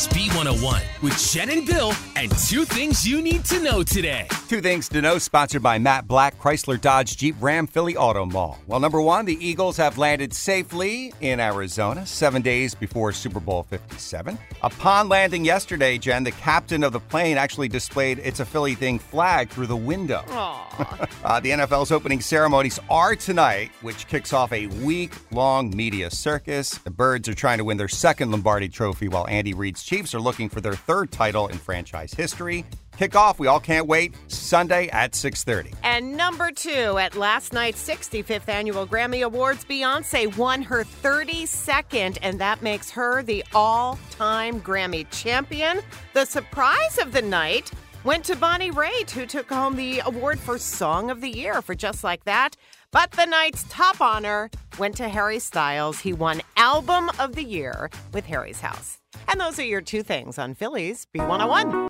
Philly's B101 with Jen and Bill and two things you need to know today. Two things to know, sponsored by Matt Blatt, Chrysler Dodge Jeep Ram Philly Auto Mall. Well, number one, the Eagles have landed safely in Arizona seven days before Super Bowl 57. Upon landing yesterday, Jen, the captain of the plane actually displayed It's a Philly Thing flag through the window. uh, the NFL's opening ceremonies are tonight, which kicks off a week long media circus. The Birds are trying to win their second Lombardi trophy, while Andy Reid's Chiefs are looking for their third title in franchise history. Kickoff, we all can't wait, Sunday at 6.30. And number two, at last night's 65th annual Grammy Awards, Beyonce won her 32nd, and that makes her the all time Grammy champion. The surprise of the night went to Bonnie Raitt, who took home the award for Song of the Year for Just Like That. But the night's top honor went to Harry Styles. He won Album of the Year with Harry's House. And those are your two things on Philly's B101.